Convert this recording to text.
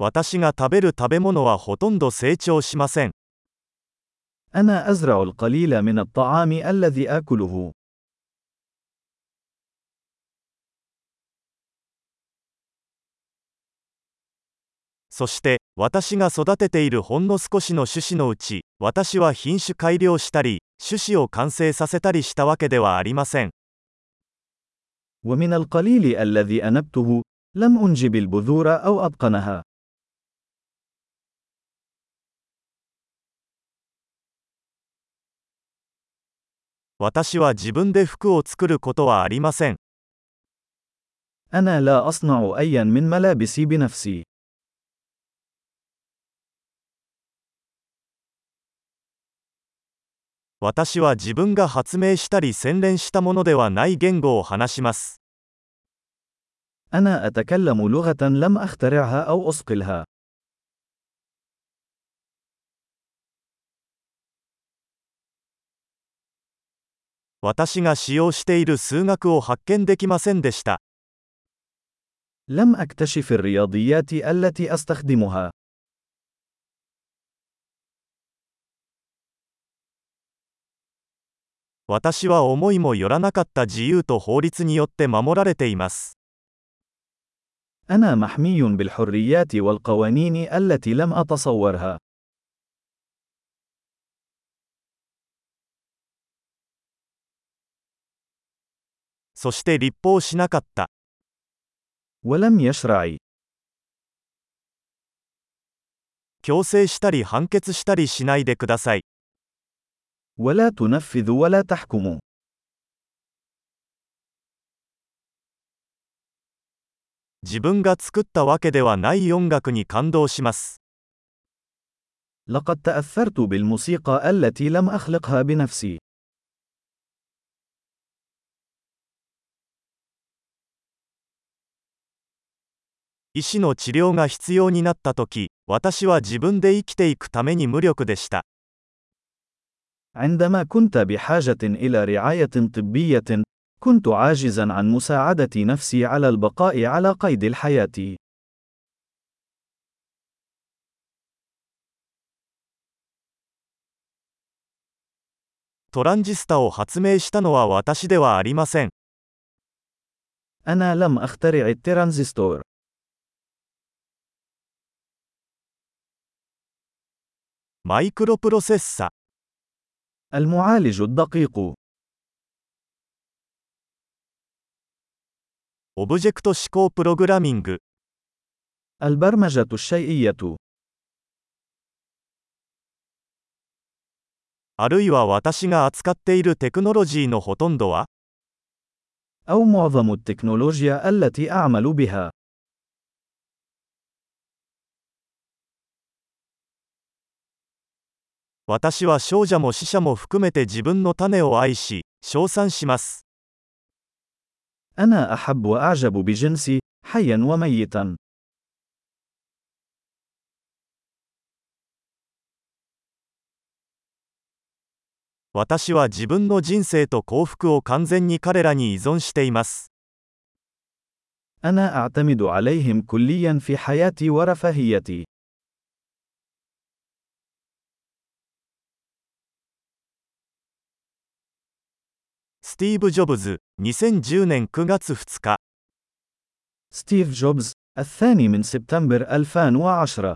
私が食べる食べ物はほとんど成長しません。 أنا أزرع القليل من الطعام الذي آكله. そして、私が育てているほんの少しの種子のうち、私は品種改良したり、種子を完成させたりしたわけではありません。 ومن القليل الذي أنبته، لم أنجب البذور أو أتقنها. 私は自分で服を作ることはありません。 أنا لا أصنع أيا من ملابسي بنفسي. 私は自分が発明したり洗練したものではない言語を話します。 أنا أتكلم لغة لم أخترعها أو أصقلها. 私が使用している数学を発見できませんでした。 لم أكتشف الرياضيات التي أستخدمها. 私は思いもよらなかった自由と法律によって守られています。 أنا محمي بالحريات والقوانين التي لم أتصورها. そして立法しなかった。 ولم يشرع. 強制したり判決したりしないでください。 ولا تنفذ ولا تحكم. 自分が作ったわけではない音楽に感動します。 لقد تأثرت بالموسيقى التي لم أخلقها بنفسي. 医師の治療が必要になったとき、私は自分で生きていくために無力でした。 عندما كنت بحاجة إلى رعاية طبية، كنت عاجزا عن مساعدة نفسي على البقاء على قيد الحياة. トランジスタを発明したのは私ではありません。 أنا لم أخترع الترانزستور. マイクロプロセッサ、 المعالج الدقيق. オブジェクト思考プログラミング、 البرمجة الشيئية. あるいは私が扱っているテクノロジーのほとんどは أو معظم التكنولوجيا التي أعمل بها. 私は少女も死者も含めて自分の種を愛し、称賛します。 أنا أحب وأعجب بجنسي، حيا وميتا. 私は自分の人生と幸福を完全に彼らに依存しています。 أنا أعتمد عليهم كليا في حياتي ورفاهيتي. スティーブ・ジョブズ、2010年9月2日。 ستيف جوبز، الثاني من سبتمبر 2010